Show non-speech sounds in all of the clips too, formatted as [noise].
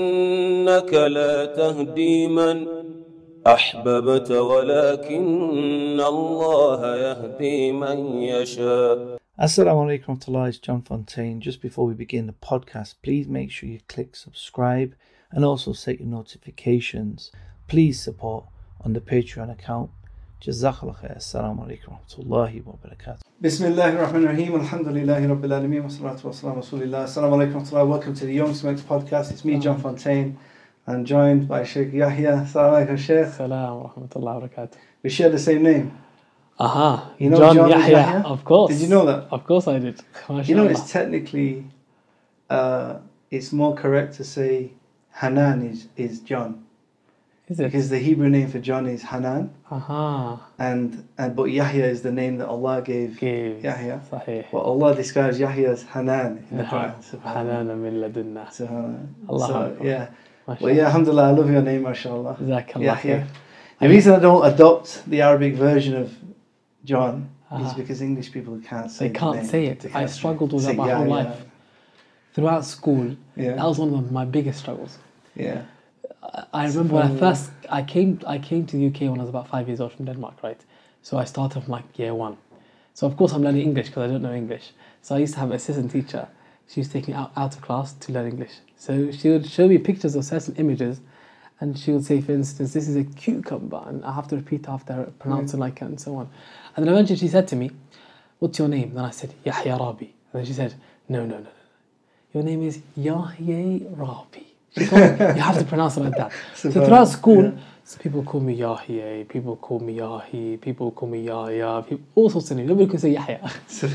إنك لا تهدي من أحببت ولكن الله يهدي من يشاء Assalamu alaikum warahmatullahi, it's John Fontaine. Just before we begin the podcast, please make sure you click subscribe and also set your notifications. Please support on the Patreon account. جزاك الله خير السلام عليكم ورحمة الله وبركاته بسم الله الرحمن الرحيم الحمد لله رب العالمين والصلاة والسلام على رسول الله السلام عليكم ورحمة الله welcome to the Young Muslims podcast. It's me John Fontaine I'm joined by Sheikh Yahya. السلام عليكم Sheikh. السلام ورحمة الله وبركاته we share the same name. Aha, you know John, John Yahya, Yahya, of course. Did you know that? Of course I did. [laughs] you know, it's technically, uh, it's more correct to say Hanan is, is John. Is it? Because the Hebrew name for John is Hanan. Aha. And, and but Yahya is the name that Allah gave, gave. Yahya. Sahih. But Allah describes Yahya as Hanan in the Quran. Hanan min ladunna. Allah. So, yeah. Mashallah. Well, yeah, alhamdulillah, I love your name, mashallah. Jazakallah. Yahya. The reason I don't adopt the Arabic version of John is because English people can't say it. They can't the say it. I struggled with that my whole life. Throughout school, yeah. that was one of my biggest struggles. Yeah. I- remember when I first I came I came to the UK when I was about five years old from Denmark, right? So I started from like year one. So of course I'm learning English because I don't know English. So I used to have an assistant teacher. She used to take me out, out of class to learn English. So she would show me pictures of certain images, and she would say, for instance, this is a cucumber, and I have to repeat after her, pronounce it mm. like it, and so on. And then eventually she said to me, "What's your name?" Then I said, Yahya Rabi. And then she said, "No, no, no, no. Your name is Yahya Rabi." She told me, you have to pronounce it like that. [laughs] So throughout school, Yeah. so people call me Yahya, people call me Yahi, people call me Yahya, people, all sorts of names. Nobody can say Yahya. [laughs] So,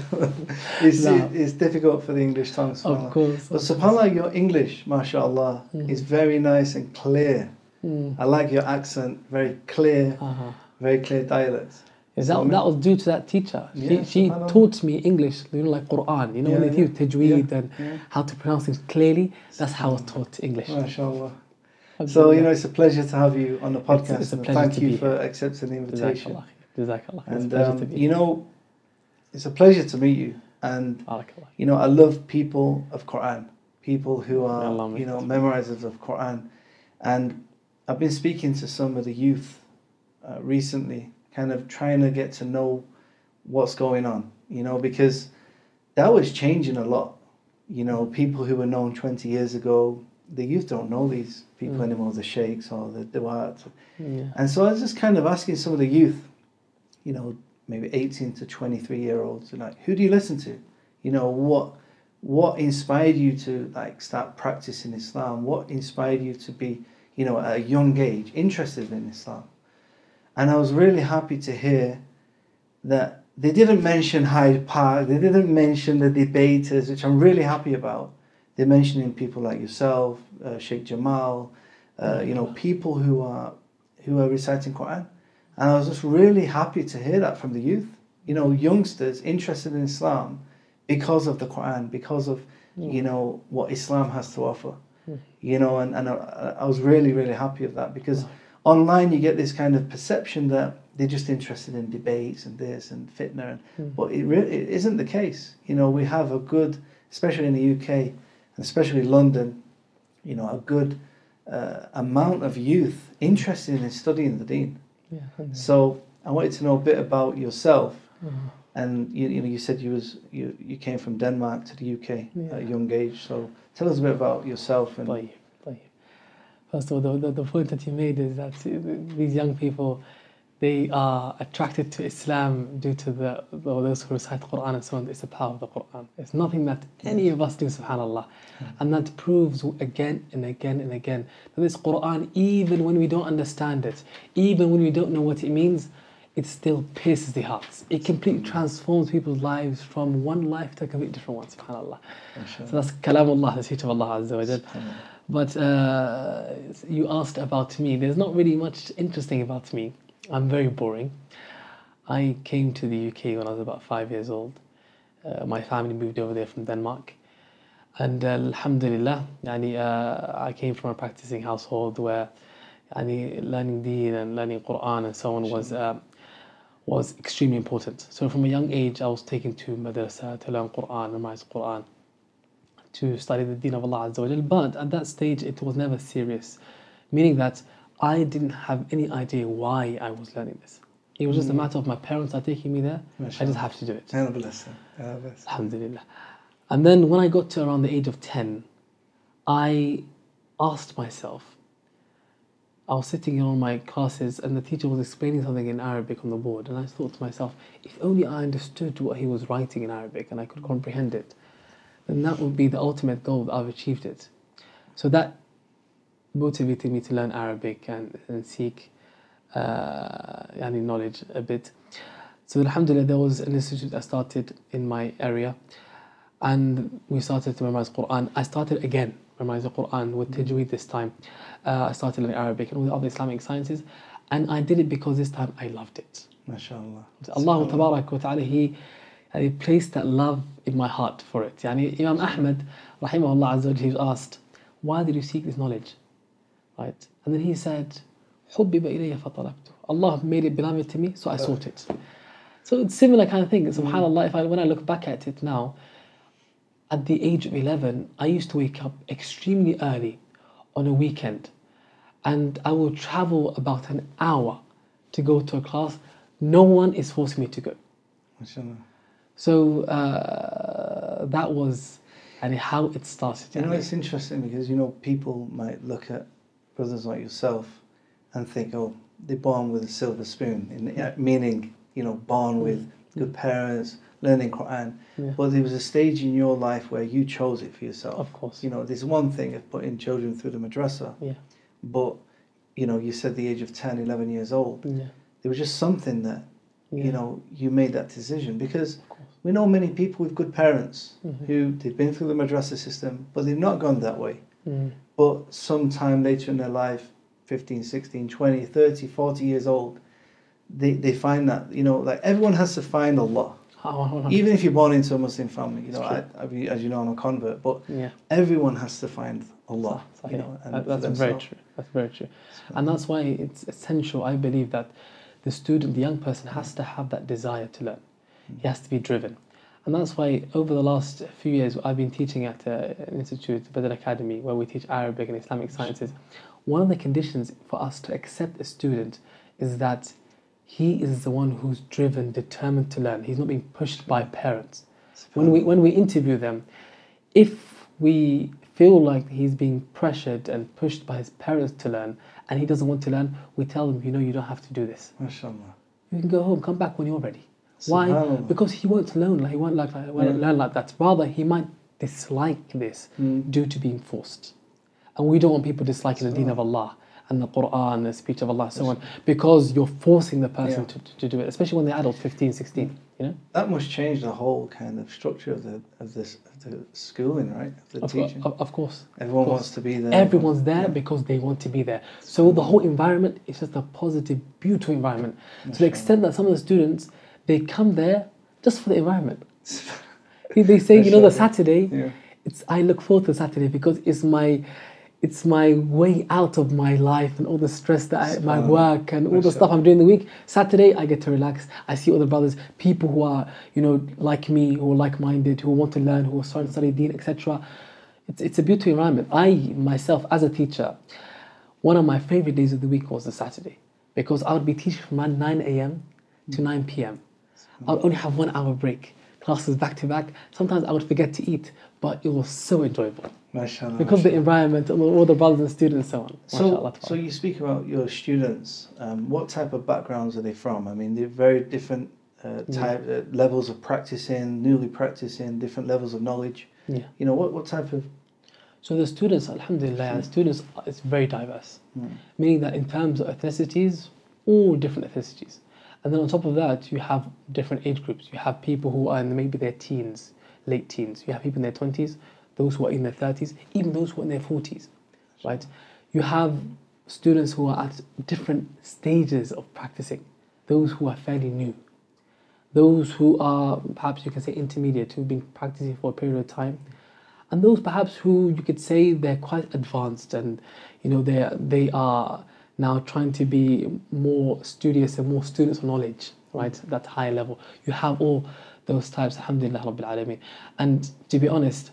it's, No. it's difficult for the English tongue, of course. But subhanAllah, your English, mashallah, is very nice and clear. Mm. I like your accent, very clear, Uh-huh. very clear dialects. Is that, that was due to that teacher. She, Yeah, she taught me English, you know, like Quran. You know, when they yeah. teach tajweed and Yeah. how to pronounce things clearly, that's how I was taught English. So, you know, it's a pleasure to have you on the podcast. it's a pleasure Thank to you be for here. accepting the invitation. Jazakallah. Jazakallah. It's And um, you know, it's a pleasure to meet you. And you know, I love people of Quran, people who are you know memorizers of Quran. And I've been speaking to some of the youth uh, recently, kind of trying to get to know what's going on. You know, because that was changing a lot. You know, people who were known 20 years ago, the youth don't know these people Mm. anymore, the sheikhs or the duat. Yeah. And so I was just kind of asking some of the youth, you know, maybe 18 to 23 year olds, like, who do you listen to? You know, what what inspired you to like start practicing Islam? What inspired you to be, you know, at a young age interested in Islam? And I was really happy to hear that they didn't mention Hyde Park, they didn't mention the debaters, which I'm really happy about. They're mentioning people like yourself, uh, Sheikh Jamal, uh, you know, people who are who are reciting Quran. And I was just really happy to hear that from the youth. You know, youngsters interested in Islam because of the Quran, because of, you know, what Islam has to offer. You know, and, and I, I was really, really happy of that because online you get this kind of perception that they're just interested in debates and this and fitna, and, mm. but it really it isn't the case. You know, we have a good, especially in the UK and especially London, you know, a good uh, amount of youth interested in studying the Deen. Yeah, so I wanted to know a bit about yourself. mm. And you, you know, you said you was you, you came from Denmark to the UK yeah. at a young age. So tell us a bit about yourself and First of all, the, the, the point that you made is that these young people, they are attracted to Islam due to the, or those who recite Quran and so on. It's the power of the Quran. It's nothing that any of us do, subhanAllah. And that proves again and again and again that this Quran, even when we don't understand it, even when we don't know what it means, it still pierces the hearts. It completely transforms people's lives from one life to a completely different one, subhanAllah. So that's kalamullah, the speech of Allah Azza wa Jal. But uh, you asked about me. There's not really much interesting about me. I'm very boring. I came to the UK when I was about five years old. Uh, my family moved over there from Denmark. And uh, Alhamdulillah, yani, uh, I came from a practicing household where yani, learning deen and learning Quran and so on was, uh, was extremely important. So from a young age, I was taken to madrasa to learn Quran, memorize Quran to study the deen of Allah Azza wa but at that stage it was never serious, meaning that I didn't have any idea why I was learning this. It was just a matter of my parents are taking me there, I just have to do it. Allah bless him. Allah bless him. Alhamdulillah. And then when I got to around the age of 10, I asked myself, I was sitting in on my classes and the teacher was explaining something in Arabic on the board, and I thought to myself, if only I understood what he was writing in Arabic and I could comprehend it, then that would be the ultimate goal. I've achieved it. So that motivated me to learn Arabic and, and seek uh, yani knowledge a bit. So Alhamdulillah, there was an institute that started in my area, and we started to memorize Quran. I started again memorizing the Quran with Tajweed this time. Uh, I started learning Arabic and all the other Islamic sciences, and I did it because this time I loved it. MashaAllah. Allah Ta'ala, He, he placed that love in my heart for it. Yani Imam Ahmad, rahimahullah azza wa Jalla, he was asked, why did you seek this knowledge? Right? And then he said, حُبِّبَ إِلَيَّ فَطَلَبْتُ Allah made it beloved to me, so I sought it. So it's similar kind of thing. SubhanAllah, if I, when I look back at it now, at the age of 11, I used to wake up extremely early on a weekend and I will travel about an hour to go to a class. No one is forcing me to go. MashaAllah. So uh, that was and how it started. You know, it's interesting because, you know, people might look at brothers like yourself and think, oh, they're born with a silver spoon, in, uh, meaning, you know, born with good parents, learning Quran. Yeah. But there was a stage in your life where you chose it for yourself. Of course. You know, there's one thing of putting children through the madrasa, Yeah, but, you know, you said the age of 10, 11 years old. yeah, There was just something that, yeah. you know, you made that decision because. We know many people with good parents Mhm. who they've been through the madrasa system, but they've not gone that way. Mm. But sometime later in their life, 15, 16, 20, 30, 40 years old, they, they find that, you know, like everyone has to find Allah. Oh, Even if you're born into a Muslim family, you know, I, I, as you know, I'm a convert, but yeah. everyone has to find Allah. You know, That- that's very true. That's very true. And that's why it's essential, I believe, that the student, the young person, has to have that desire to learn. He has to be driven. And that's why over the last few years, I've been teaching at uh, an institute, the Badr Academy, where we teach Arabic and Islamic sciences. One of the conditions for us to accept a student is that he is the one who's driven, determined to learn. He's not being pushed by parents. When we, when we interview them, if we feel like he's being pressured and pushed by his parents to learn and he doesn't want to learn, we tell him, you know, you don't have to do this. MashaAllah. You can go home, come back when you're ready. Why? Because he won't learn like he won't like, like won't Yeah. learn like that. Rather, he might dislike this Mm. due to being forced. And we don't want people disliking the deen of Allah and the Quran, and the speech of Allah, and so on, because you're forcing the person Yeah. to, to do it, especially when they're adults, 15, 16, you know? That must change the whole kind of structure of the of this of the schooling, right? Of the Of, teaching. of, of course. Everyone course. wants to be there. Everyone's there Yeah. because they want to be there. So the whole environment is just a positive, beautiful environment. To the extent that some of the students, they come there just for the environment. [laughs] They- They say, you know, the Saturday, Yeah. it's I look forward to Saturday because it's my it's my way out of my life and all the stress that I, my work and all the stuff I'm doing the week. Saturday I get to relax. I see other brothers, people who are you know like me, who are like-minded, who want to learn, who are starting to study Deen, etc. It's it's a beautiful environment. I myself as a teacher, one of my favorite days of the week was the Saturday because I would be teaching from 9 a.m. to 9 p.m. I would only have one hour break, classes back to back. Sometimes I would forget to eat, but it was so enjoyable MashaAllah. because the environment, all all the brothers and students, and so on. So, so you speak about your students. Um, what type of backgrounds are they from? I mean, they're very different uh, type uh, levels of practicing, newly practicing, different levels of knowledge. yeah. You know, what what type of So the students, Alhamdulillah, the students, it's very diverse. Meaning that in terms of ethnicities, all different ethnicities. And then on top of that, you have different age groups. You have people who are in maybe their teens, late teens. You have people in their 20s, those who are in their 30s, even those who are in their 40s, right? You have students who are at different stages of practicing, those who are fairly new, those who are perhaps you can say intermediate, who've been practicing for a period of time, and those perhaps who you could say they're quite advanced and you know they they are now trying to be more studious and more students of knowledge, right? That higher level. You have all those types, alhamdulillah rabbil alameen. And to be honest,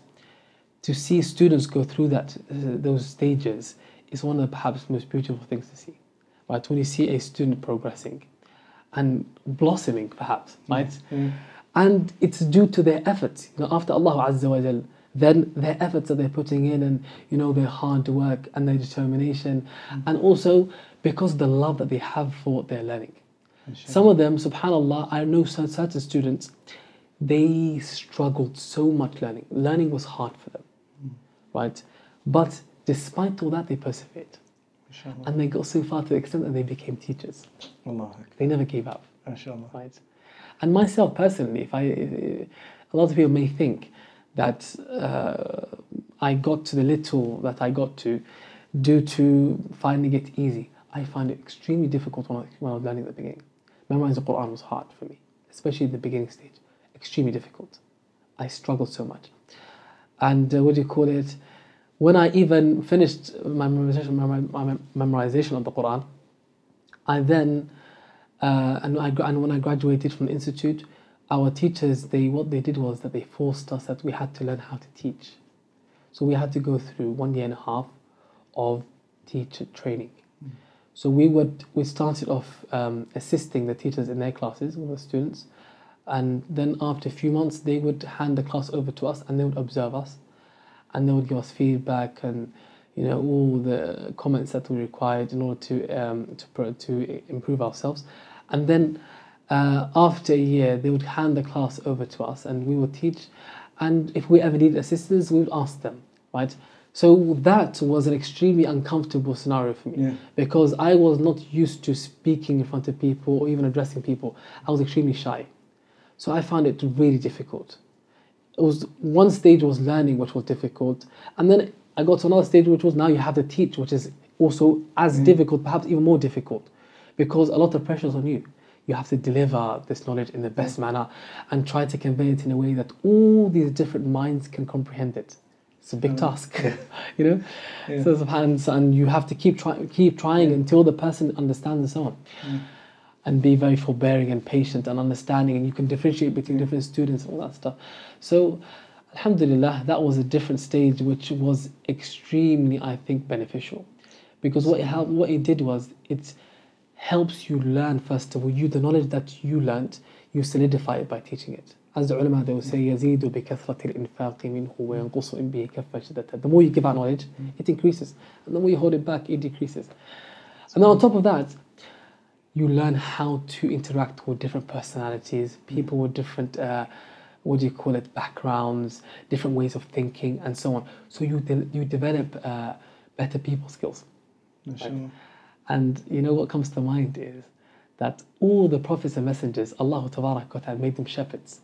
to see students go through that uh, those stages is one of the perhaps most beautiful things to see. Right? When you see a student progressing and blossoming, perhaps, right? And it's due to their efforts. You know, after Allah Azza wa Jal, then their efforts that they're putting in and you know their hard work and their determination mm. and also because the love that they have for what they're learning. Some of them, subhanAllah, I know cer- certain students, they struggled so much learning. Learning was hard for them, mm. right? But despite all that, they persevered. Mashallah. And they got so far to the extent that they became teachers. Allah They never gave up, Mashallah. right? And myself personally, if I, a lot of people may think that uh, I got to the little that I got to due to finding it easy. I find it extremely difficult when I, when I was learning at the beginning. Memorizing the Quran was hard for me, especially at the beginning stage. Extremely difficult. I struggled so much. And uh, what do you call it? When I even finished my memorization, my, memorization of the Quran, I then, uh, and, I, and when I graduated from the institute, our teachers, they what they did was that they forced us that we had to learn how to teach. So we had to go through one year and a half of teacher training. So we would we started off um, assisting the teachers in their classes with the students, and then after a few months they would hand the class over to us and they would observe us, and they would give us feedback and you know all the comments that we required in order to um, to to improve ourselves, and then uh, after a year they would hand the class over to us and we would teach, and if we ever needed assistance we would ask them, right? So that was an extremely uncomfortable scenario for me Yeah. because I was not used to speaking in front of people or even addressing people. I was extremely shy. So I found it really difficult. It was one stage was learning, which was difficult, and then I got to another stage, which was now you have to teach, which is also as difficult, perhaps even more difficult, because a lot of pressures on you. You have to deliver this knowledge in the best manner and try to convey it in a way that all these different minds can comprehend it. It's a big mm. task, [laughs] you know. Yeah. So subhanAllah, and you have to keep trying, keep trying until the person understands and so on. Mm. And be very forbearing and patient and understanding and you can differentiate between different students and all that stuff. So alhamdulillah that was a different stage which was extremely i think beneficial. Because what it helped what it did was it helps you learn first of all you the knowledge that you learnt you solidify it by teaching it as the ulama they will say يزيد بكثرة الإنفاق منه وينقص إن به كف شدته the more you give out knowledge it increases and the more you hold it back it decreases and then on top of that you learn how to interact with different personalities, people with different, uh, what do you call it, backgrounds, different ways of thinking, and so on. So you de- you develop uh, better people skills. Mashallah. And you know what comes to mind is that all the prophets and messengers, Allah Ta'ala made them shepherds.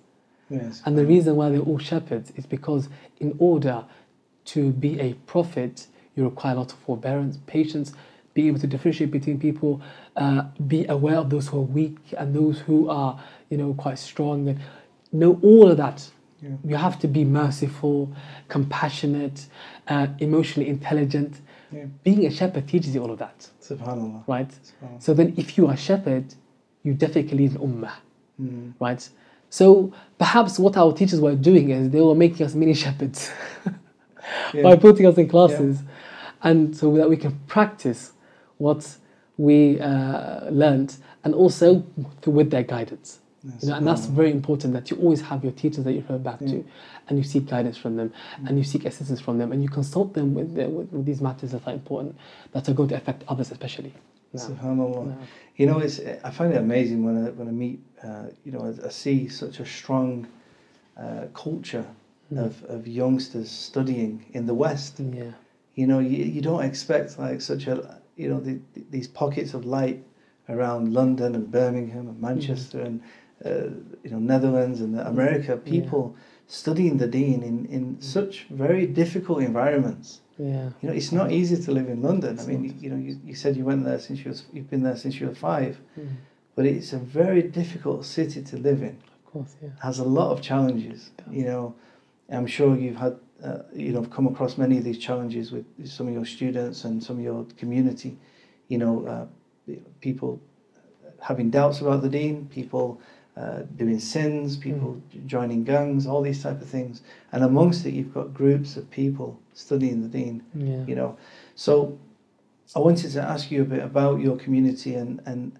Yes. And the reason why they're all shepherds is because in order to be a prophet, you require a lot of forbearance, patience, be able to differentiate between people, uh, be aware of those who are weak and those who are, you know, quite strong. And know all of that. Yeah. You have to be merciful, compassionate, uh, emotionally intelligent. Yeah. Being a shepherd teaches you all of that, Subhanallah. right? Subhanallah. So then, if you are a shepherd, you definitely lead an ummah Mm. right? So perhaps what our teachers were doing is they were making us mini shepherds [laughs] by putting us in classes, and so that we can practice what we uh, learned, and also with their guidance. Yes, You know, and that's very important that you always have your teachers that you refer back Yeah. to, and you seek guidance from them, and you seek assistance from them, and you consult them with, the, with, with these matters that are important, that are going to affect others especially. Yeah. Subhanallah. Yeah. You know, it's I find it amazing when I when I meet, uh, you know, I, I see such a strong uh, culture of, of youngsters studying in the West. Yeah. You know, you, you don't expect like such a you know the, these pockets of light around London and Birmingham and Manchester and uh, you know Netherlands and America. People studying the Deen in in such very difficult environments. Yeah. You know, it's not easy to live in London. I mean, you know, you, you said you went there since you was you've been there since you were five, Mm. but it's a very difficult city to live in. Of course, yeah. Has a lot of challenges. does. You know, I'm sure you've had uh, you know come across many of these challenges with some of your students and some of your community. You know, uh, people having doubts about the deen, people uh, doing sins, people joining gangs, all these type of things. And amongst it, you've got groups of people studying the Deen. Yeah. You know, so I wanted to ask you a bit about your community and and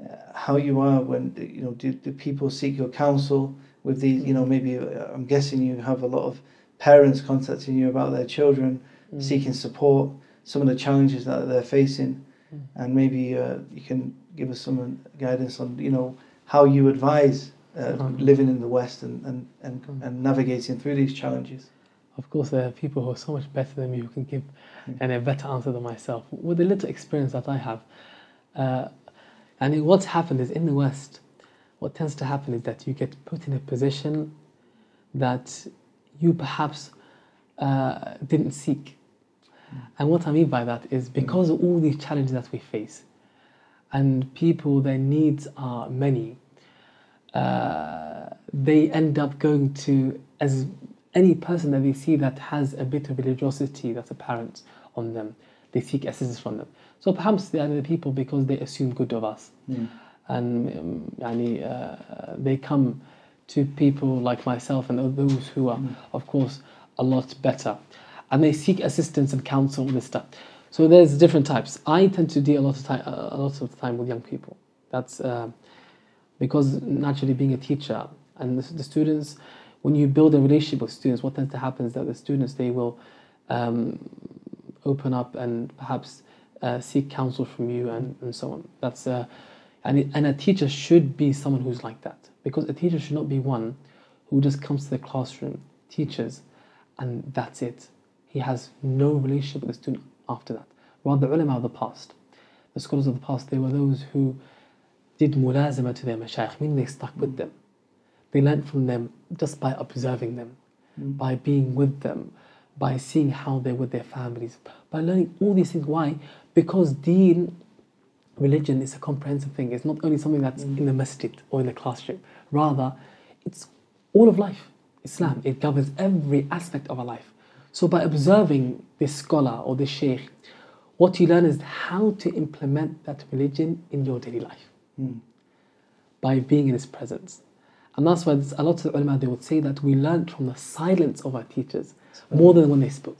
uh, how you are when you know do, do people seek your counsel with these you know maybe uh, I'm guessing you have a lot of parents contacting you about their children Mm. seeking support some of the challenges that they're facing Mm. and maybe uh, you can give us some guidance on you know how you advise uh, living in the West and, and, and, Mm. and navigating through these challenges. Of course, there are people who are so much better than me who can give Mm. and a better answer than myself. With the little experience that I have, uh, and what's happened is in the West, what tends to happen is that you get put in a position that you perhaps uh, didn't seek. And what I mean by that is because of all these challenges that we face, and people, their needs are many. Uh, they end up going to as any person that they see that has a bit of religiosity that's apparent on them. They seek assistance from them. So perhaps they are the people because they assume good of us. Mm. And um, uh, they come to people like myself and those who are, mm. of course, a lot better. And they seek assistance and counsel and this stuff. So there's different types. I tend to deal a lot of time, a lot of time with young people. That's uh, because naturally being a teacher and the, the students, when you build a relationship with students, what tends to happen is that the students they will um, open up and perhaps uh, seek counsel from you and, and so on. That's uh, and, and a teacher should be someone who's like that because a teacher should not be one who just comes to the classroom, teaches, and that's it. He has no relationship with the student after that. Rather, the ulama of the past, the scholars of the past, they were those who did mulazama to their mashayikh, meaning they stuck with them. They learned from them just by observing them, mm. by being with them, by seeing how they're with their families, by learning all these things. Why? Because deen, religion, is a comprehensive thing. It's not only something that's mm. in the masjid or in the classroom. Rather, it's all of life. Islam, mm. it governs every aspect of our life. So by observing this scholar or this sheikh, what you learn is how to implement that religion in your daily life hmm. by being in his presence. And that's why a lot of the ulama they would say that we learned from the silence of our teachers more than when they spoke.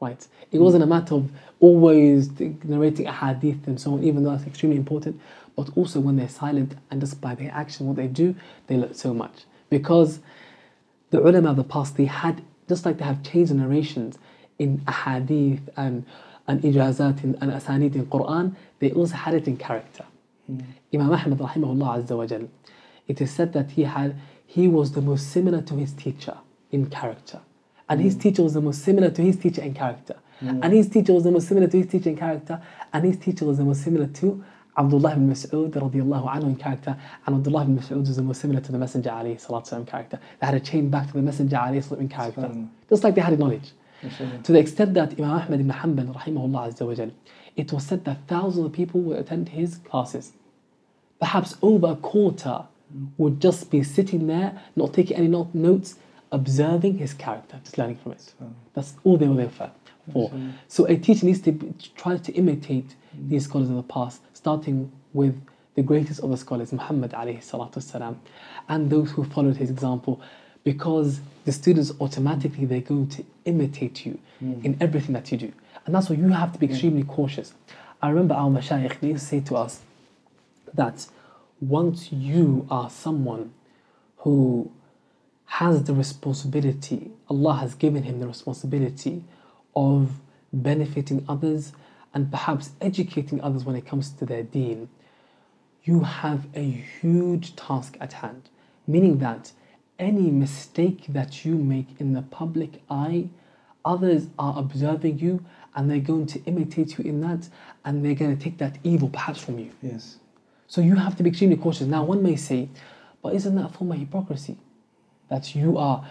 Right. It wasn't a matter of always narrating a hadith and so on, even though that's extremely important, but also when they're silent and just by their action, what they do, they learn so much. Because the ulama of the past, they had, just like they have changed narrations in ahadith and, and ijazat and, and asanid in Quran, they also had it in character. Hmm. Imam Ahmad rahimahullah azza wa jal, it is said that he had he was the most similar to his teacher in character. And his hmm. teacher was the most similar to his teacher in character. Hmm. And his teacher was the most similar to his teacher in character. And his teacher was the most similar to Abdullah ibn Mas'ud radiallahu anhu in character. And Abdullah ibn Mas'ud was the most similar to the Messenger alayhi salatu in character. They had a chain back to the Messenger alayhi salatu in character. Just like they had knowledge. To the extent that Imam Ahmad ibn Hanbal rahimahullah azza wa jal, it was said that thousands of people would attend his classes. Perhaps over a quarter would just be sitting there, not taking any not- notes, observing his character, just learning from it. That's all they were there for. for. So a teacher needs to be, try to imitate these scholars of the past, starting with the greatest of the scholars, Muhammad alayhi salatu wasalam, and those who followed his example, because the students automatically they're going to imitate you hmm. in everything that you do. And that's why you have to be extremely cautious. I remember our mashayikh, they used to say to us that once you are someone who has the responsibility, Allah has given him the responsibility of benefiting others and perhaps educating others when it comes to their deen, you have a huge task at hand. Meaning that any mistake that you make in the public eye, others are observing you and they're going to imitate you in that and they're going to take that evil perhaps from you. Yes. So you have to be extremely cautious. Now, one may say, but isn't that a form of hypocrisy? That you are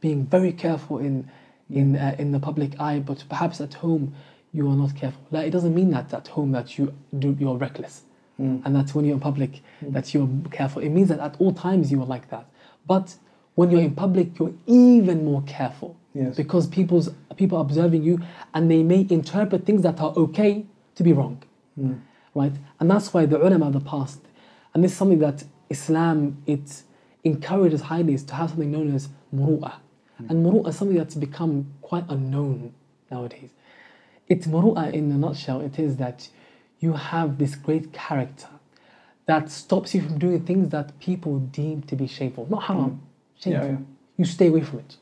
being very careful in in uh, in the public eye, but perhaps at home you are not careful. Like, it doesn't mean that at home that you do you're reckless, hmm. and that when you're in public hmm. that you're careful. It means that at all times you are like that. But when you're in public, you're even more careful Yes. because people's people are observing you, and they may interpret things that are okay to be wrong hmm. right? And that's why the ulama of the past, and this is something that Islam, it encourages highly is to have something known as muru'ah. And muru'ah is something that's become quite unknown nowadays. It's muru'ah in a nutshell, it is that you have this great character that stops you from doing things that people deem to be shameful. Not haram, mm. shameful. Yeah, yeah. You stay away from it.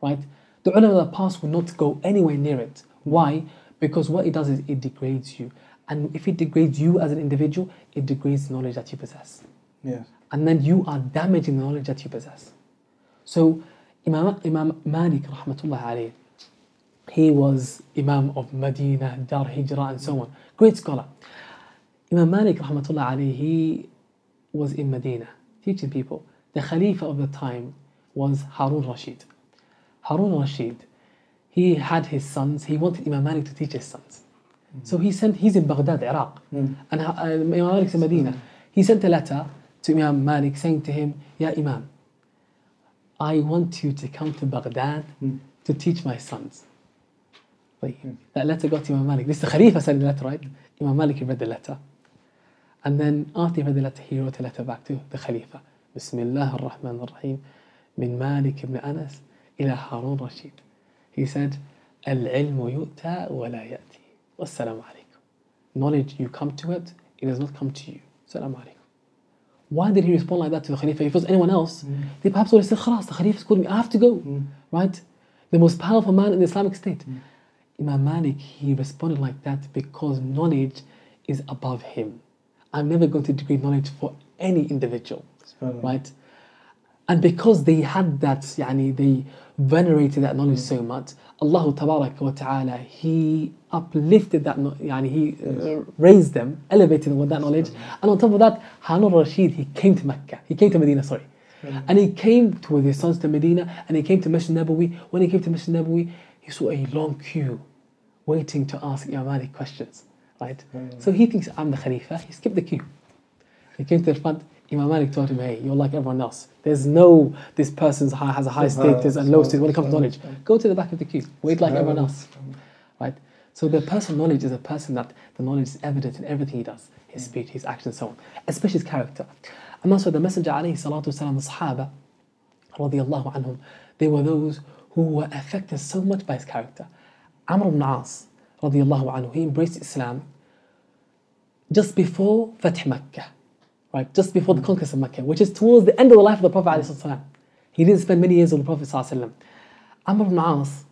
Right? The ulama of the past will not go anywhere near it. Why? Because what it does is it degrades you. And if it degrades you as an individual, it degrades the knowledge that you possess. Yes. And then you are damaging the knowledge that you possess. So Imam, Imam Malik rahmatullah alayhi, he was Imam of Medina, Dar Hijrah and so on. Great scholar. Imam Malik rahmatullah alayhi, he was in Medina teaching people. The Khalifa of the time was Harun Rashid. Harun Rashid, he had his sons, he wanted Imam Malik to teach his sons. So he sent, he's in Baghdad, Iraq, and uh, Imam Malik's in Medina. He sent a letter to Imam Malik saying to him, Ya Imam, I want you to come to Baghdad to teach my sons. But that letter got Imam Malik. This is the Khalifa said, the letter, right? Imam Malik read the letter. And then after he read the letter, he wrote a letter back to the Khalifa. Bismillah ar-Rahman ar-Rahim min Malik ibn Anas ila Harun Rashid. He said, Al-ilmu yu'ta wa la ya'ti. Alaikum. Knowledge, you come to it, it does not come to you. Assalamu alaikum. Why did he respond like that to the Khalifa? If it was anyone else, mm. they perhaps would have said, the Khalifa is calling me, I have to go. Mm. Right? The most powerful man in the Islamic State. Mm. Imam Malik, he responded like that because knowledge is above him. I'm never going to degrade knowledge for any individual. Right? And because they had that, yani, they venerated that knowledge so much, Allah wa Ta'ala, He uplifted that, yani, He uh, raised them, elevated them with that knowledge. And on top of that, Harun Rashid, he came to Mecca, he came to Medina, sorry. And he came to, with his sons to Medina, and he came to Masjid Nabawi. When he came to Masjid Nabawi, he saw a long queue waiting to ask Imam Malik questions. Right? Mm. So he thinks I'm the Khalifa, he skipped the queue. He came to the front. Imam Malik told him, "Hey, you're like everyone else. There's no this person's high, has a high status and low status when it comes to knowledge. Go to the back of the queue. Wait like everyone else, right? So the person knowledge is a person that the knowledge is evident in everything he does, his mm. speech, his actions, and so on, especially his character. And also the Messenger alayhi salatu wasalam, the Sahaba, radiallahu anhum, they were those who were affected so much by his character. Amr ibn As, radiallahu anhu, he embraced Islam just before Fath Makkah, right? Just before the conquest of Makkah, which is towards the end of the life of the Prophet. ﷺ. He didn't spend many years with the Prophet. ﷺ. Amr ibn As,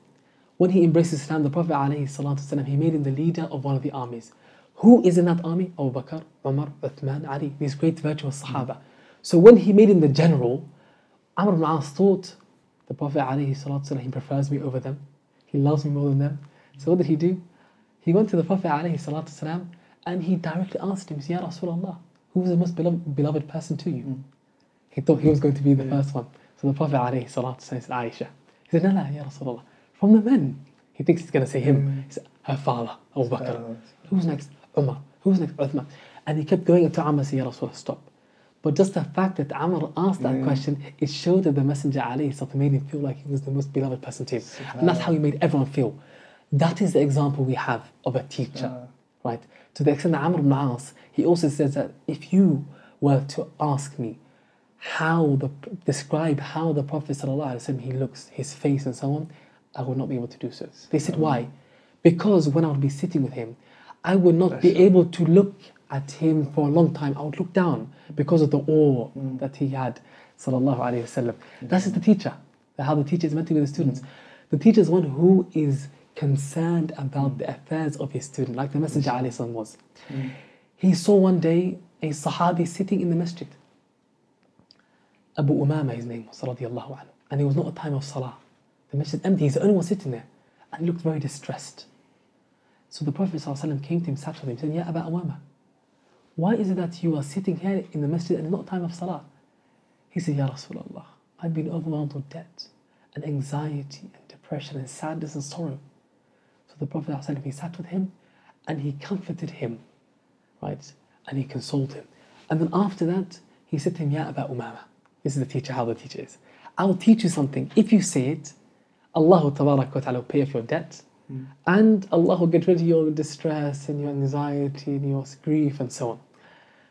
when he embraced Islam, the Prophet ﷺ, he made him the leader of one of the armies. Who is in that army? Abu Bakr, Umar, Uthman, Ali, these great virtuous Sahaba. So when he made him the general, Amr ibn As thought, the Prophet ﷺ, he prefers me over them. he loves me more than them. So what did he do? He went to the Prophet ﷺ and he directly asked him, Ya Rasulullah, who is the most beloved, beloved person to you? Hmm. He thought he was going to be the first one. So the Prophet ﷺ said, Aisha. He said, No, no, Ya Rasulullah. From the men. He thinks he's going to say him. Hmm. He said, Her father, Abu Bakr. Who's next? Umar. Who's next? Uthman. And he kept going until to Amr said, Ya Rasulullah, stop. But just the fact that Amr asked that question, it showed that the Messenger alayhi made him feel like he was the most beloved person to him. And that's how he made everyone feel. That is the example we have of a teacher, right? To the extent that Amr ibn As, he also says that if you were to ask me how the describe how the Prophet ﷺ, he looks, his face and so on, I would not be able to do so. They said, why? Because when I would be sitting with him, I would not be able to look at him for a long time. I would look down because of the awe that he had. Sallallahu Alaihi Wasallam. That is the teacher. How the teacher is meant to be the students. The teacher is one who is concerned about the affairs of his student, like the Messenger alayhi was. He saw one day a Sahabi sitting in the masjid. Abu Umama, his name was, anhu. And it was not a time of salah. The masjid empty, he's the only one sitting there. And he looked very distressed. So the Prophet came to him, sat with him, said, Ya Abu Umama, why is it that you are sitting here in the masjid and not time of salah? He said, Ya Rasulullah, I've been overwhelmed with debt and anxiety and depression and sadness and sorrow. So the Prophet ﷺ, he sat with him and he comforted him, right? And he consoled him. And then after that, he said to him, Ya Abu Umama, this is the teacher, how the teacher is. I will teach you something. If you say it, Allah Tabarak wa Ta'ala will pay off your debt. Hmm. And Allah will get rid of your distress and your anxiety and your grief and so on.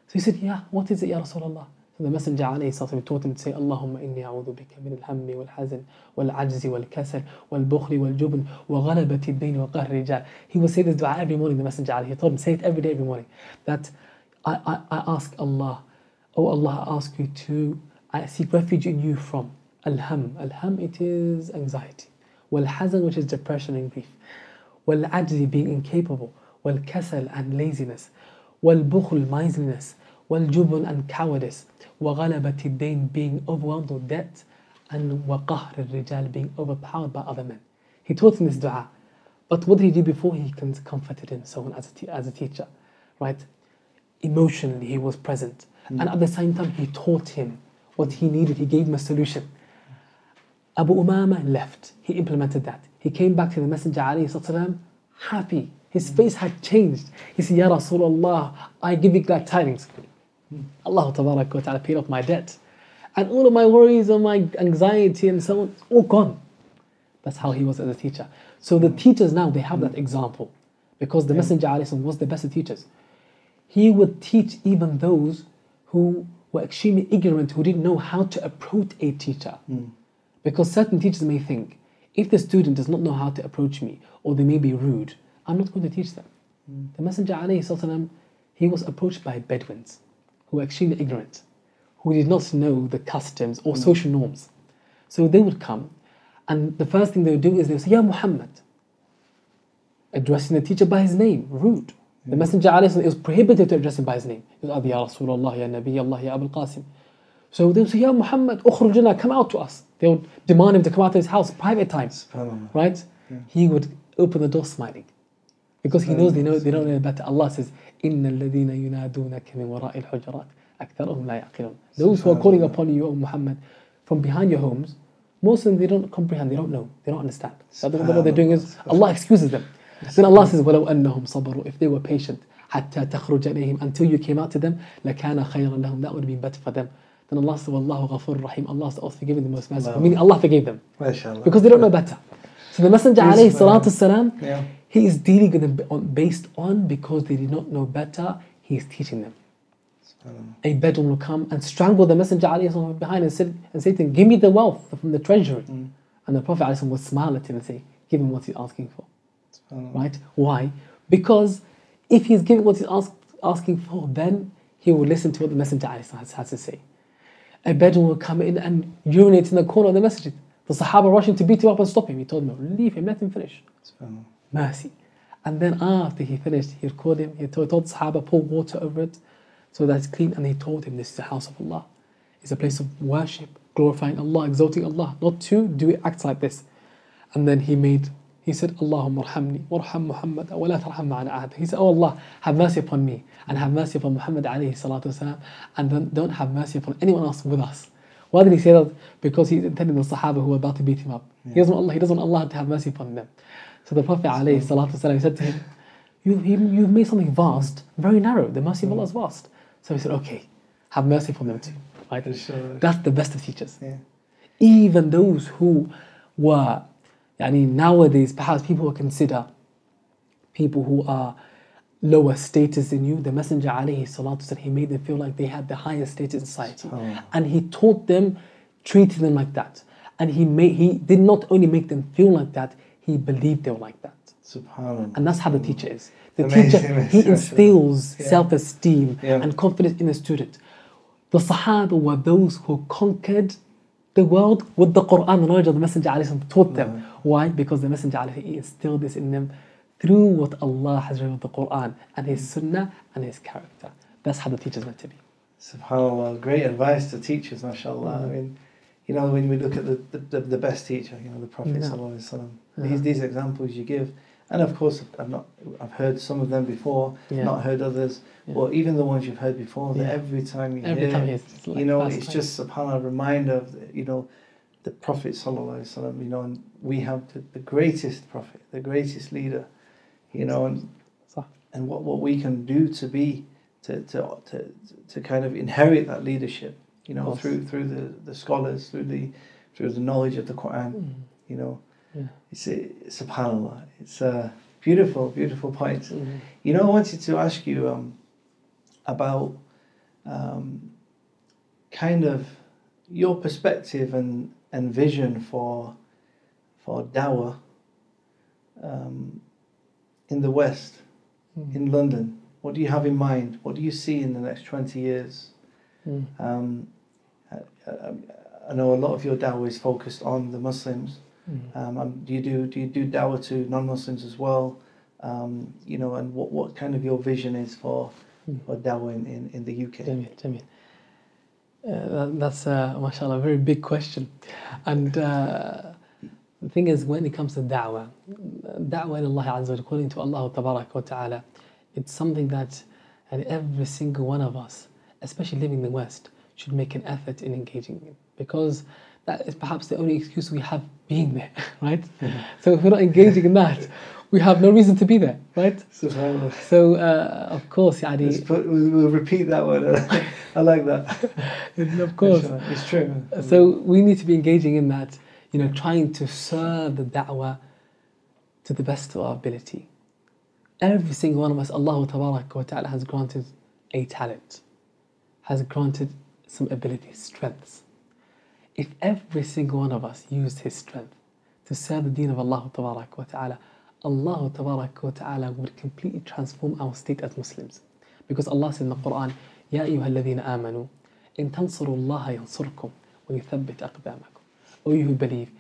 So he said, Yeah, what is it, Ya Rasulullah? So the Messenger alayhi taught him to say, Allahumma inni a'udhu bika min al-hammi wal-hazn wal-ajzi wal-kasal wal-bukhli wal-jubn wa ghalabati ad-dayn wa qahr rijal. He would say this dua every morning, the Messenger alayhi. He told him, say it every day, every morning. That I, I, I ask Allah, oh Allah, I ask you to, I seek refuge in you from al-ham. Al-ham, it is anxiety. Wal-hazn, which is depression and grief. Wal-ajzi, being incapable. Wal-kasal, and laziness. Wal-bukhl, miserliness. Wal-jubn, and cowardice. وغلبة الدين being overwhelmed with debt and وقهر الرجال being overpowered by other men. He taught him this dua. But what did he do before he comforted him so on as a, as a teacher? Right? Emotionally he was present. Mm. And at the same time he taught him what he needed. He gave him a solution. Abu Umama left. He implemented that. He came back to the Messenger والسلام, happy. His face had changed. He said, Ya Rasulullah, I give you glad tidings. Allah ta'ala paid off my debt. And all of my worries and my anxiety and so on, all gone. That's how he was as a teacher. So the teachers now, they have that example. Because the yeah. Messenger was the best of teachers. He would teach even those who were extremely ignorant, who didn't know how to approach a teacher. Mm. Because certain teachers may think, if the student does not know how to approach me, or they may be rude, I'm not going to teach them. Mm. The Messenger, he was approached by Bedouins who were extremely ignorant, who did not know the customs or mm. social norms. So they would come, and the first thing they would do is they would say, Ya Muhammad, addressing the teacher by his name, rude. The. Messenger it was prohibited to address him by his name. He was, Ya Rasulullah, Ya Nabi Allah, Ya Abul Qasim. So they would say, Ya Muhammad, ukhrujana, come out to us. They would demand him to come out to his house, private time. Right? Yeah. He would open the door smiling Because he knows they know they don't know better. Allah says, إن الذين ينادونك من وراء الحجرات أكثرهم لا يعقلون. Those who are calling upon you, O Muhammad, from behind your homes, most of them they don't comprehend, they don't know, they don't understand. So what they're doing is Allah excuses them. Then Allah says, ولو أنهم صبروا if they were patient حتى تخرج إليهم until you came out to them لكان خيرا لهم that would have been better for them. Then Allah says, والله غفور رحيم. Allah is also forgiving the most merciful. Meaning Allah forgave them. Because they don't know better. So the Messenger عليه الصلاة والسلام, he is dealing with them based on because they did not know better, he is teaching them. A Bedouin will come and strangle the Messenger from behind and say, and say to him, Give me the wealth from the treasury. Mm. And the Prophet will smile at him and say, Give him what he's asking for. Right? Why? Because if he's giving what he's ask, asking for, then he will listen to what the Messenger has, has to say. A Bedouin will come in and urinate in the corner of the masjid. The Sahaba rushing to beat him up and stop him. He told him, Leave him, let him finish mercy. And then after he finished, he called him, he told, told Sahaba, pour water over it so that it's clean. And he told him, This is the house of Allah. It's a place of worship, glorifying Allah, exalting Allah, not to do acts like this. And then he made, he said, Allahumma arhamni, warham Muhammad, wa la tarham ma'ana. He said, Oh Allah, have mercy upon me, and have mercy upon Muhammad alayhi salatu wasalam, and then don't have mercy upon anyone else with us. Why did he say that? Because he intended the Sahaba who were about to beat him up. Yeah. He, doesn't want Allah, he doesn't want Allah to have mercy upon them. So the Prophet ﷺ said to him, you, You've made something vast, very narrow. The mercy of Allah is vast. So he said, Okay, have mercy upon them too. Right? That's the best of teachers. Yeah. Even those who were, I mean, nowadays, perhaps people would consider people who are lower status than you. The Messenger said he made them feel like they had the highest status in society. Oh. And he taught them, treated them like that. And he made he did not only make them feel like that, he believed they were like that. Subhanallah. And that's how the teacher is. The amazing, teacher, amazing, he instills yeah. self esteem yeah. and confidence in the student. The Sahaba were those who conquered the world with the Quran, the knowledge of the Messenger ﷺ taught them. Mm. Why? Because the Messenger ﷺ instilled this in them through what Allah has revealed the Quran and His Sunnah and His character. That's how the teacher's meant to be. SubhanAllah, great advice to teachers, mashallah. I mean, you know, when we look at the, the, the best teacher, you know, the Prophet yeah. Sallallahu yeah. these, these examples you give, and of course, I've not, I've heard some of them before, not heard others, or even the ones you've heard before. That every time you every hear, time it's like you know, it's time. just a reminder of, you know, the Prophet Sallallahu Alaihi Wasallam. You know, and we have the, the greatest Prophet, the greatest leader, you know, and and what, what we can do to be to, to, to, to kind of inherit that leadership you know, through through the, the scholars, through the through the knowledge of the Quran, mm. you know. Yeah. It's, it's subhanallah. It's a beautiful, beautiful point. Mm. You know, I wanted to ask you um, about um, kind of your perspective and, and vision for for dawah um, in the West, Mm. in London? What do you have in mind? What do you see in the next 20 years? Mm. Um, I, I, I know a lot of your dawah is focused on the Muslims. Mm. Um, do you do do you do dawah to non-Muslims as well? Um, you know, and what, what kind of your vision is for Mm. for dawah in, in, in the UK? Jamil, Jamil. Uh, that, that's, uh, mashallah, a very big question. And uh, the thing is, when it comes to da'wah, da'wah in Allah Azza wa Jalla, according to Allah wa Ta'ala, it's something that and every single one of us, especially living in the West, should make an effort in engaging in. Because that is perhaps the only excuse we have being there, [laughs] right? So if we're not engaging in that, we have no reason to be there, right? Subhanallah. So, uh, of course, yani, put, we'll, repeat that one. [laughs] I like that. [laughs] of course. It's true. So we need to be engaging in that, you know, trying to serve the da'wah to the best of our ability. Every single one of us, Allah wa Ta'ala has granted a talent, has granted some abilities, strengths If every single one of us used his strength to serve the deen of Allah Tabarak wa Ta'ala, Allah Tabarak wa Ta'ala would completely transform our state as Muslims. Because Allah said in the Quran, يا أيها الذين آمنوا إن تنصروا الله ينصركم ويثبت أقدامكم. O you who believe,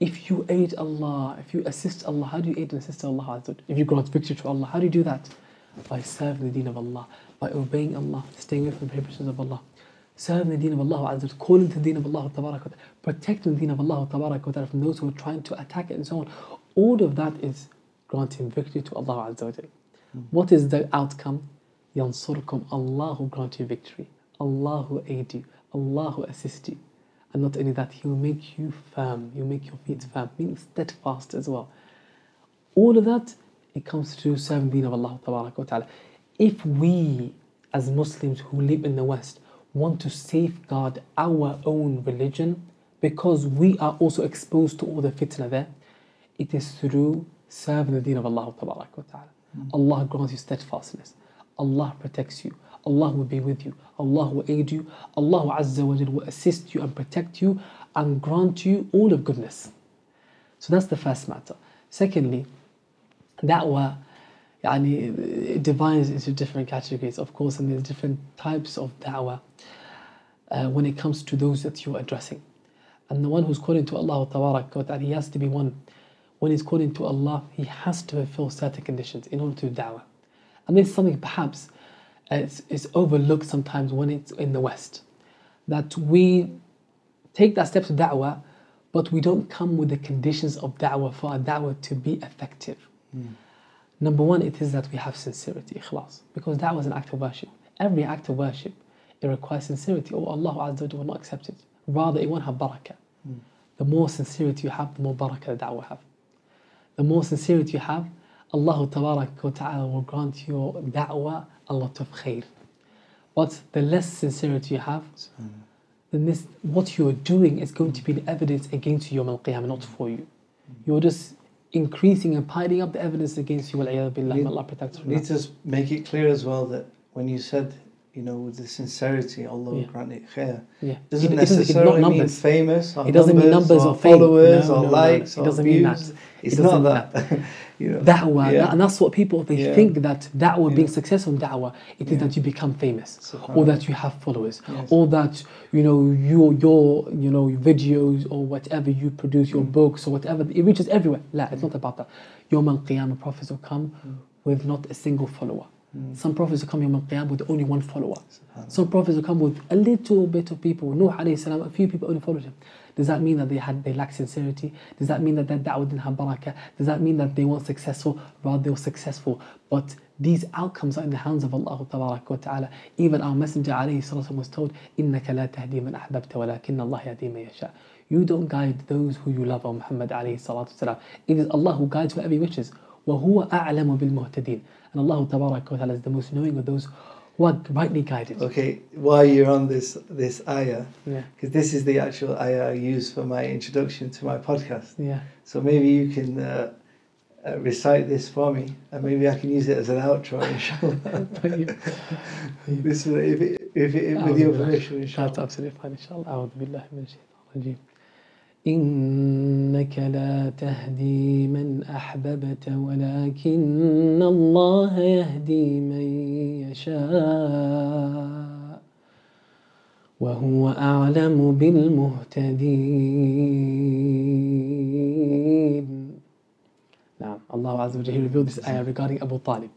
if you aid Allah, if you assist Allah, how do you aid and assist Allah? Azza wa Jalla? If you grant victory to Allah, how do you do that? By serving the deen of Allah, by obeying Allah, staying away from the prohibitions of Allah, serving the deen of Allah, Azza wa Jalla, calling to the deen of Allah, tabarak wa ta'ala, protecting the deen of Allah tabarak wa ta'ala from those who are trying to attack it and so on. All of that is granting victory to Allah Azza wa Jalla. Hmm. What is the outcome? Yansurkum, Allah will grant you victory. Allah will aid you. Allah will assist you. And not only that, He will make you firm. He will make your feet firm, meaning steadfast as well. All of that, it comes to serving the deen of Allah Ta'ala. If we, as Muslims who live in the West, want to safeguard our own religion, because we are also exposed to all the fitna there, it is through serving the deen of Allah wa Ta'ala. Hmm. Allah grants you steadfastness. Allah protects you. Allah will be with you. Allah will aid you. Allah Azza wa will assist you and protect you and grant you all of goodness. So that's the first matter. Secondly, that da'wah يعني, it divides into different categories, of course, and there's different types of da'wah uh, when it comes to those that you're addressing. And the one who's calling to Allah, tabarak wa ta'ala, he has to be one. When he's calling to Allah, he has to fulfill certain conditions in order to do da'wah. And this is something perhaps uh, is, is overlooked sometimes when it's in the West. That we take that step to da'wah, but we don't come with the conditions of da'wah for our da'wah to be effective. Number one, it is that we have sincerity, ikhlas. Because that was an act of worship. Every act of worship, it requires sincerity, or Allah Azza wa Jalla will not accept it. Rather, it won't have barakah. Hmm. The more sincerity you have, the more barakah the da'wah have. The more sincerity you have, Allah Ta'ala will grant your da'wah a lot of khair. But the less sincerity you have, hmm. then this, what you're doing is going to be the evidence against you Yawm al-Qiyamah, not for you. Hmm. You're just increasing and piling up the evidence against you. Billah, may Allah protect us from need that. to make it clear as well that when you said, you know, with the sincerity, Allah will Yeah. grant it khair. Yeah. Doesn't It- it doesn't- necessarily mean famous or It doesn't mean numbers or or followers No, or no, likes no. It or doesn't mean views. that. It's It not mean that. [laughs] know. Da'wah, Yeah. and that's what people they Yeah. think that da'wah being Yeah. successful in da'wah it is Yeah. that you become famous or that you have followers Yes. or that you know your your you know videos or whatever you produce your mm. books or whatever it reaches everywhere la it's not about that Yawm al-Qiyamah prophets will come mm. with not a single follower mm. some prophets will come Yawm al-Qiyamah with only one follower some prophets will come with a little bit of people Nuh alayhi salam a few people only followed him does that mean that they had they lack sincerity? Does that mean that that da'wah didn't have barakah? Does that mean that they weren't successful? Rather, they were successful. But these outcomes are in the hands of Allah tabarak wa ta'ala. Even our Messenger alayhi salatu was told, إِنَّكَ لَا تَهْدِي مَنْ أَحْبَبْتَ وَلَكِنَّ اللَّهَ يَهْدِي مَن يَشَاءُ You don't guide those who you love, O Muhammad alayhi salatu wasalam. It is Allah who guides whoever he wishes. وَهُوَ أَعْلَمُ بِالْمُهْتَدِينَ And Allah tabarak wa ta'ala is the most knowing of those who are rightly guided. Okay, while you're on this this ayah, Yeah. because this is the actual ayah I use for my introduction to my podcast. Yeah. So maybe you can uh, uh, recite this for me, and maybe I can use it as an outro. Inshallah. [laughs] [laughs] this if it, if, if, with your permission, inshallah. That's absolutely fine, inshallah. إنك لا تهدي من أحببت ولكن الله يهدي من يشاء وهو أعلم بالمهتدين نعم Azza wa Jalla revealed this ayah regarding Abu Talib,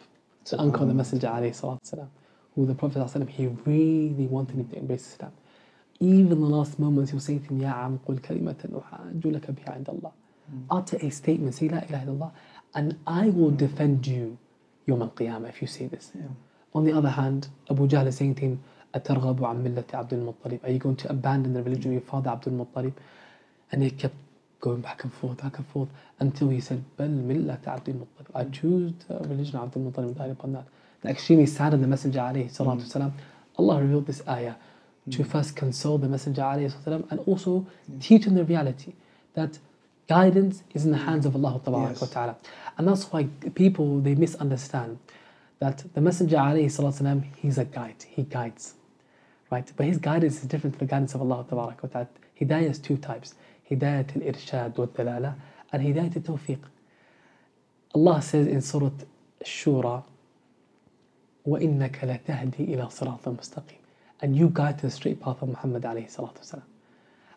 uncle of the Messenger alayhi salatu wasalam, who the Prophet he really wanted him to embrace Islam. Even in the last moments, he'll say to him, Ya am qul kalimatan uhajju laka biha inda Allah. Utter a statement, say La ilaha illallah, and I will defend you Yawm al-Qiyamah if you say this. On the other hand, Abu Jahl is saying to him, أترغب عن ملة عبد المطلب Are you going to abandon the religion of your father Abdul Muttalib? And he kept going back and forth, back and forth, until he said, بل ملة عبد المطلب I choose the religion of Abdul Muttalib died upon that. The extremely saddened the Messenger alayhi salatu wasalam. Allah revealed this ayah to first console the Messenger alayhi salatu wasalam and also teach him the reality that guidance is in the hands of Allah Yes. wa ta'ala. And that's why people, they misunderstand that the Messenger alayhi salatu wasalam, he's a guide, he guides. Right? But his guidance is different to the guidance of Allah wa ta'ala. Hidayah is two types. Hidayat al-irshad wa dalala and Hidayat al-tawfiq. Allah says in Surah Shura, وَإِنَّكَ لَتَهْدِي إِلَى صِرَاطٍ مُسْتَقِيمٍ and you guide to the straight path of Muhammad alayhi salatu wasalam.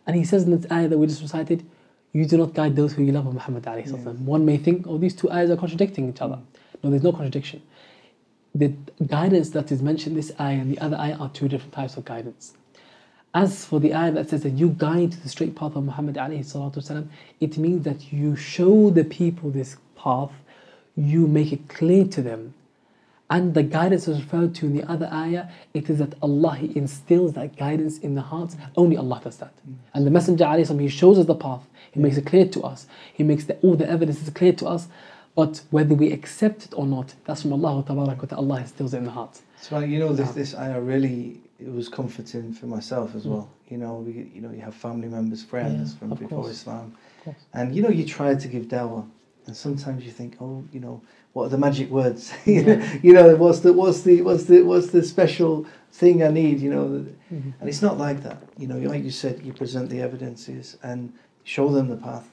And he says in this ayah that we just recited, you do not guide those who you love of Muhammad alayhi salatu wasalam. One may think, oh, these two ayahs are contradicting each other. No, there's no contradiction. The guidance that is mentioned in this ayah and the other ayah are two different types of guidance. As for the ayah that says that you guide to the straight path of Muhammad alayhi salatu wasalam, it means that you show the people this path, you make it clear to them. And the guidance is referred to in the other ayah, it is that Allah He instills that guidance in the hearts. Only Allah does that. And the Messenger alayhi He shows us the path, He makes it clear to us, He makes the, all the evidence is clear to us. But whether we accept it or not, that's from Allah ta'ala, Allah instills it in the heart. So you know this this ayah really it was comforting for myself as mm. well. You know, we you know you have family members, friends Yeah, from before course. Islam, and you know you try to give dawah, and sometimes you think, oh, you know, what are the magic words? [laughs] you know, you know, what's the what's the what's the what's the special thing I need? You know, Mm-hmm. and it's not like that. You know, like you said, you present the evidences and show them the path.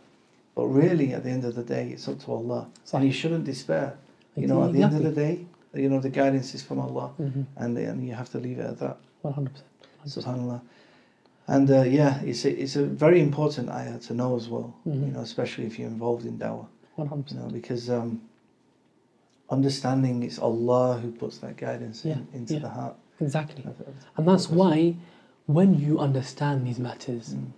But really, at the end of the day, it's up to Allah, and you shouldn't despair. You know, at the end of the day, you know the guidance is from Allah, Mhm. and and you have to leave it at that. 100%. Subhanallah. And uh, yeah, it's a, it's a very important ayah to know as well. You Mhm. know, especially if you're involved in dawah. 100%. Because um, understanding it's Allah who puts that guidance in, into yeah. the heart. Exactly. And that's why when you understand these matters, Mm.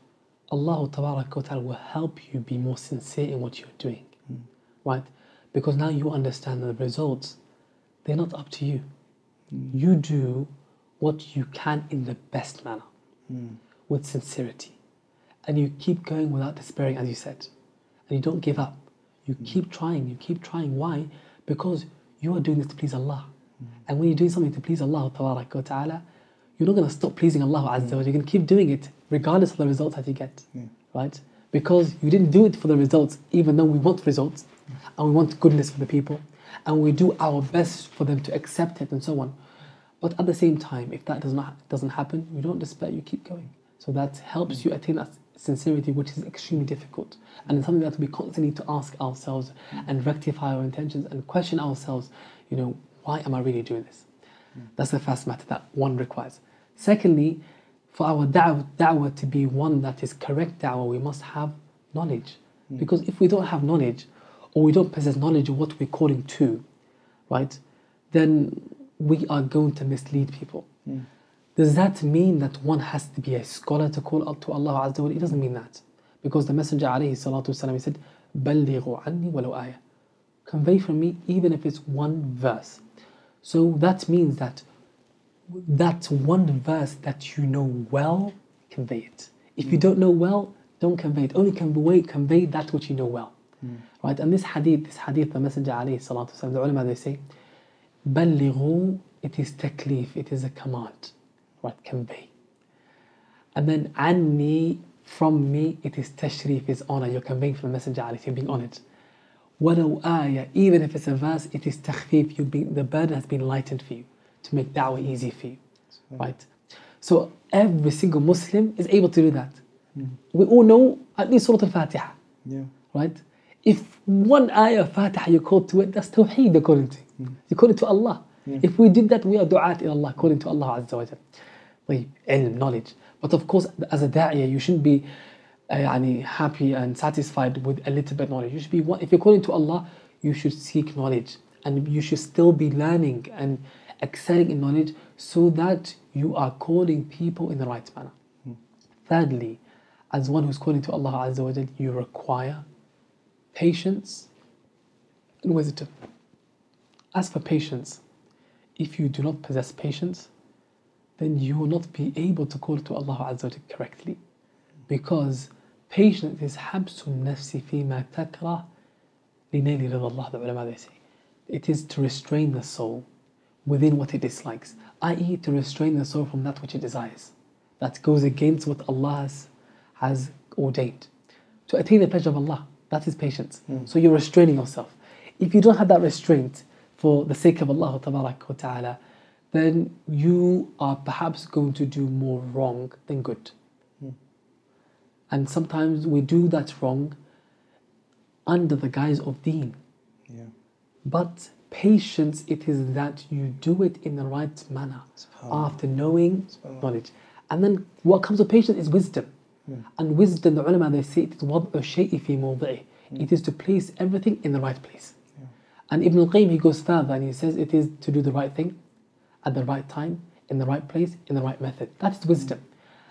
Allah Tabarak wa Ta'ala will help you be more sincere in what you're doing. Mm. Right? Because now you understand the results, they're not up to you. Mm. You do what you can in the best manner, Mm. with sincerity. And you keep going without despairing, as you said. And you don't give up. You keep trying, you keep trying. Why? Because you are doing this to please Allah. And when you're doing something to please Allah Ta'ala, you're not going to stop pleasing Allah Azza wa. You're going to keep doing it regardless of the results that you get. Yeah. Right? Because you didn't do it for the results, even though we want results and we want goodness for the people and we do our best for them to accept it and so on. But at the same time, if that does not doesn't happen, you don't despair, you keep going. So that helps you attain that sincerity, which is extremely difficult. And it's something that we constantly need to ask ourselves and rectify our intentions and question ourselves, you know, why am I really doing this? That's the first matter that one requires. Secondly, for our da'wah, to be one that is correct da'wah, we must have knowledge. Because if we don't have knowledge, or we don't possess knowledge of what we're calling to, right, then we are going to mislead people. Does that mean that one has to be a scholar to call out to Allah Azza wa Jalla? It doesn't mean that. Because the Messenger alayhi salatu wasalam, he said, بَلِّغُوا عَنِّي وَلَوْ آيَةً Convey from me even if it's one verse. So that means that that one verse that you know well, convey it. If you don't know well, don't convey it. Only convey, convey that which you know well. Right? And this hadith, this hadith, the Messenger alayhi salatu wasalam, the ulama they say, بَلِّغُوا It is taklif, it is a command. Right? Convey. And then anni, from me, it is tashrif, is honor. You're conveying from the Messenger alayhi, you're being honored. وَلَوْ آيَةً Even if it's a verse, it is takhfif, you being, the burden has been lightened for you to make da'wah easy for you. Right? So every single Muslim is able to do that. We all know at least Surah Al-Fatiha, Yeah. right? If one ayah of Fatiha you call to it, that's Tawheed according to you call it to Allah. If we did that, we are du'at in Allah according to Allah Azza wa Jal. طيب, ilm, knowledge. But of course, as a da'iyah, you shouldn't be uh, يعني, happy and satisfied with a little bit knowledge. You should be, one- if you're calling to Allah, you should seek knowledge. And you should still be learning and excelling in knowledge so that you are calling people in the right manner. Thirdly, as one who's calling to Allah Azza wa Jal, you require patience and wisdom. As for patience, if you do not possess patience, then you will not be able to call to Allah Azza wa correctly. Because patience is habsun nafsi fima takrah linayli Allah, the ulama they say. It is to restrain the soul within what it dislikes, i.e. to restrain the soul from that which it desires. That goes against what Allah has, has ordained. To attain the pleasure of Allah, that is patience. Mm. So you're restraining yourself. If you don't have that restraint for the sake of Allah Ta'ala, then you are perhaps going to do more wrong than good. Mm. And sometimes we do that wrong under the guise of deen. Yeah. But patience, it is that you do it in the right manner after knowing knowledge. And then what comes with patience is wisdom. Mm. And wisdom, the ulama, they say it is wad'u shay'i fi mawdi'i. Hmm. It is to place everything in the right place. Yeah. And Ibn al-Qayyim, he goes further and he says it is to do the right thing at the right time, in the right place, in the right method. That is wisdom.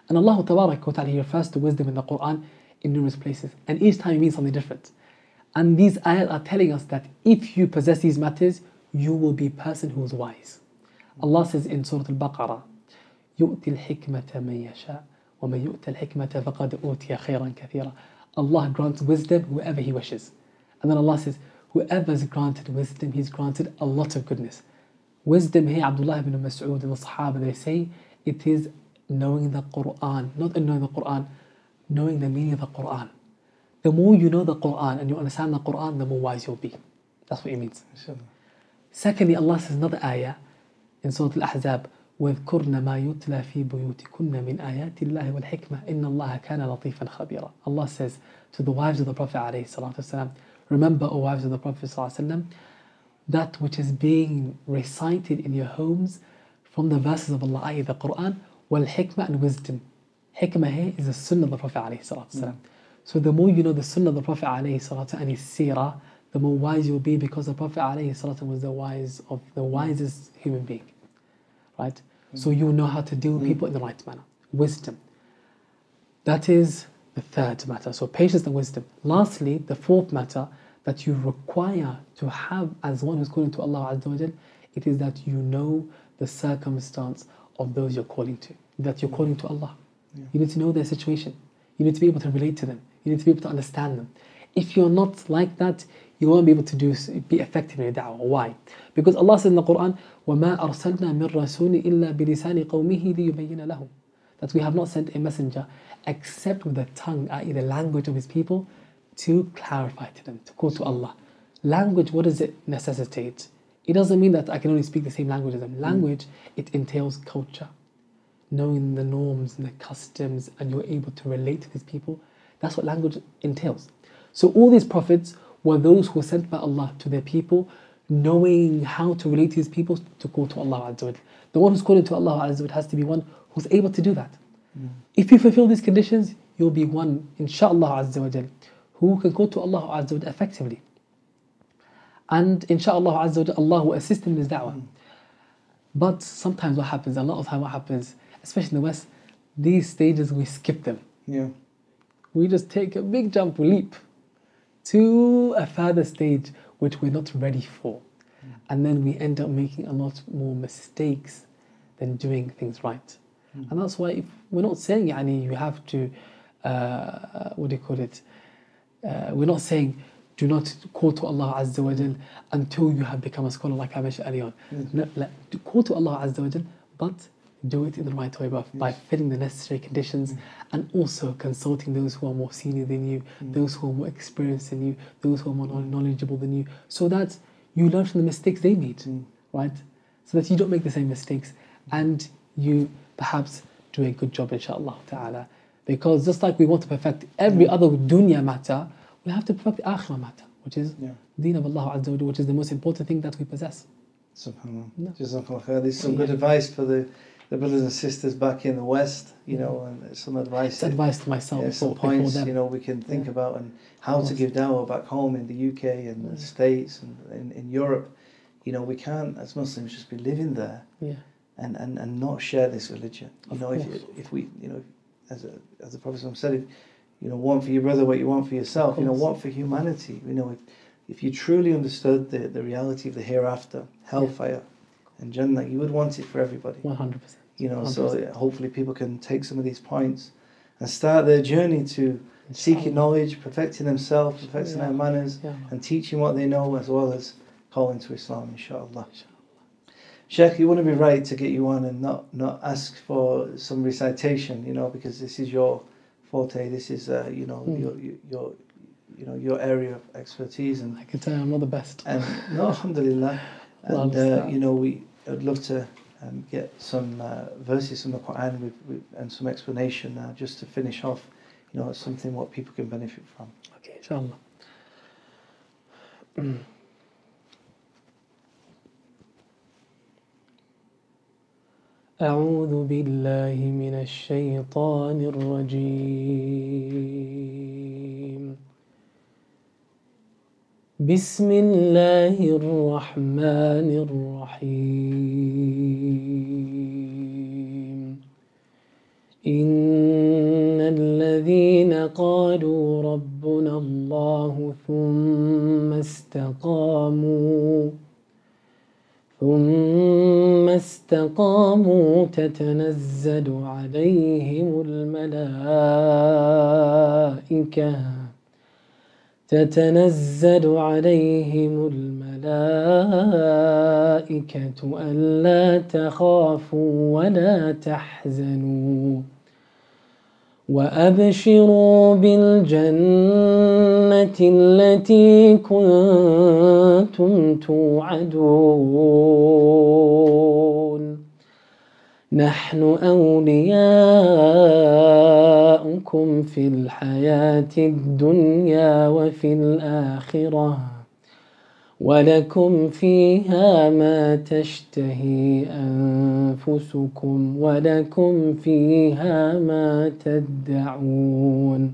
And Allah Tabarak wa Ta'ala he refers to wisdom in the Quran in numerous places. And each time it means something different. And these ayat are telling us that if you possess these matters, you will be a person who is wise. Allah says in Surah Al-Baqarah, يؤتي الحكمة من يشاء ومن يؤت الحكمة فقد أوتي خيرا كثيرا Allah grants wisdom whoever He wishes. And then Allah says, whoever is granted wisdom, He's granted a lot of goodness. Wisdom here, Abdullah ibn Mas'ud and the Sahaba, they say it is knowing the Quran, not knowing the Quran, knowing the meaning of the Quran. The more you know the Quran and you understand the Quran, the more wise you'll be. That's what it means. Inshallah. Secondly, Allah says another ayah in Surah Al-Ahzab, وَاذْكُرْنَ مَا يُتْلَى فِي بُيُوتِكُنَّ مِنْ آيَاتِ اللَّهِ وَالْحِكْمَةِ إِنَّ اللَّهَ كَانَ لَطِيفًا خَبِيرًا Allah says to the wives of the Prophet ﷺ, Remember, O wives of the Prophet ﷺ, that which is being recited in your homes from the verses of Allah, i.e. the Quran, wal hikmah and wisdom. Hikmah here is the sunnah of the Prophet mm. So the more you know the sunnah of the Prophet and his seerah, the more wise you'll be because the Prophet was the wise of the wisest human being. Right? Mm. So you know how to deal with people in the right manner. Wisdom. That is the third matter. So patience and wisdom. Lastly, the fourth matter that you require to have as one who's calling to Allah Azza wa Jal, it is that you know the circumstance of those you're calling to. That you're calling to Allah. You need to know their situation. You need to be able to relate to them. You need to be able to understand them. If you're not like that, you won't be able to do be effective in your da'wah. Why? Because Allah says in the Quran, وَمَا أَرْسَلْنَا مِن رَسُولٍ إِلَّا بِلِسَانِ قَوْمِهِ لِيُبَيِّنَ لَهُمْ That we have not sent a messenger except with the tongue, i.e. the language of his people, to clarify to them, to call to Allah. Language, what does it necessitate? It doesn't mean that I can only speak the same language as them. Mm. Language, it entails culture, knowing the norms and the customs, and you're able to relate to these people. That's what language entails. So all these prophets were those who were sent by Allah to their people, knowing how to relate to these people to call to Allah Azza The one who's calling to Allah Azza has to be one who's able to do that. Mm. If you fulfill these conditions, you'll be one, inshaAllah Azza who can call to Allah Azza wa effectively. And inshaAllah Azza wa Allah will assist him in his da'wah. But sometimes what happens, a lot of time what happens, especially in the West, these stages we skip them. Yeah. We just take a big jump, we leap to a further stage which we're not ready for. And then we end up making a lot more mistakes than doing things right. And that's why if we're not saying yani, you have to, uh, what do you call it? Uh, we're not saying do not call to Allah Azza wa Jal until you have become a scholar like I mentioned earlier on. Mm. No, like, call to Allah Azza wa Jal, but do it in the right way by, by filling the necessary conditions mm. and also consulting those who are more senior than you, mm. those who are more experienced than you, those who are more knowledgeable than you, so that you learn from the mistakes they made, right? So that you don't make the same mistakes and you perhaps do a good job, inshallah ta'ala. Because just like we want to perfect every other dunya matter, we have to perfect the akhirah matter, which is Yeah. deen of Allah Azza wa which is the most important thing that we possess. Subhanallah. No. Jazakallah khair. There's some Yeah. good advice for the, the brothers and sisters back in the West, you know, and some advice. It's advice to myself yeah, some points, you know, we can think Yeah. about and how to give dawah back home in the UK and the Mm. States and in, in Europe. You know, we can't, as Muslims, just be living there yeah. and, and, and not share this religion. You Of know, if, if we, you know, as a, as the Prophet said, if, you know, want for your brother what you want for yourself, you know, want for humanity. You know, if, if you truly understood the, the reality of the hereafter, hellfire, and Jannah, you would want it for everybody. 100%. You know, so 100%. hopefully people can take some of these points and start their journey to seeking knowledge, perfecting themselves, perfecting Yeah. their manners, Yeah. and teaching what they know as well as calling to Islam, inshallah. Sheikh, you wouldn't be right to get you on and not, not ask for some recitation, you know, because this is your forte, this is, uh, you know, Mm. your, your, you know, your area of expertise. And, I can tell you I'm not the best. and no, alhamdulillah. [laughs] And, uh, you know, we, I'd love to um, get some uh, verses from the Quran with, with, and some explanation uh, just to finish off, you know, something what people can benefit from. Okay, inshallah. [clears throat] أعوذ بالله من الشيطان الرجيم. بسم الله الرحمن الرحيم. إن الذين قالوا ربنا الله ثم استقاموا ثم استقاموا تتنزل عليهم الملائكة. تتنزل عليهم الملائكة ألا تخافوا ولا تحزنوا. وأبشروا بالجنة التي كنتم توعدون. نحن أولياؤكم في الحياة الدنيا وفي الآخرة. ولكم فيها ما تشتهي أنفسكم ولكم فيها ما تدعون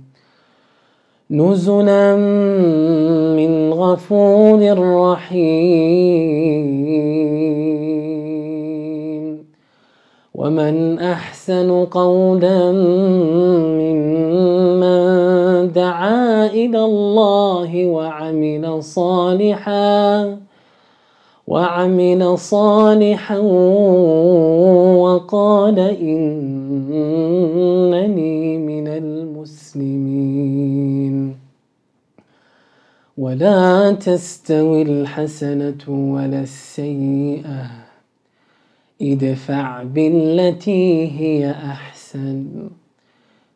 نزلا من غفور رحيم ومن أحسن قولا ممن دعا إلى الله وعمل صالحا وعمل صالحا وقال إنني من المسلمين. ولا تستوي الحسنة ولا السيئة ادفع بالتي هي أحسن.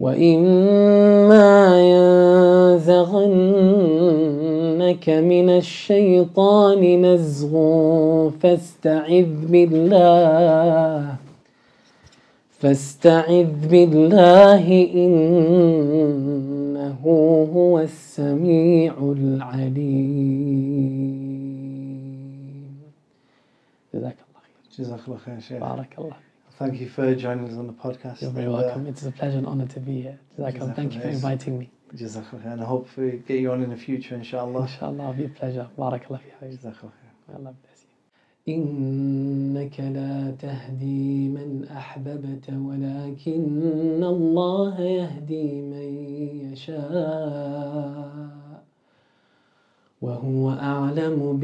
وإما ينزغنك من الشيطان نزغ فاستعذ بالله فاستعذ بالله إنه هو السميع العليم جزاك الله خير Jazakallah khair, Sheikh. بارك الله Thank you for joining us on the podcast. You're very and, uh, welcome. It's a pleasure and honor to be here. Jazakallah. Thank you for Jazakallah. inviting me. Jazakallah khair. And I hope we get you on in the future, inshallah. Inshallah, it'll be a pleasure. Barakallah fi hayy. Jazakallah khair. Allah bless you. إنك لا تهدي من أحببت ولكن الله يهدي من يشاء وهو أعلم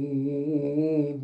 بالمهتدين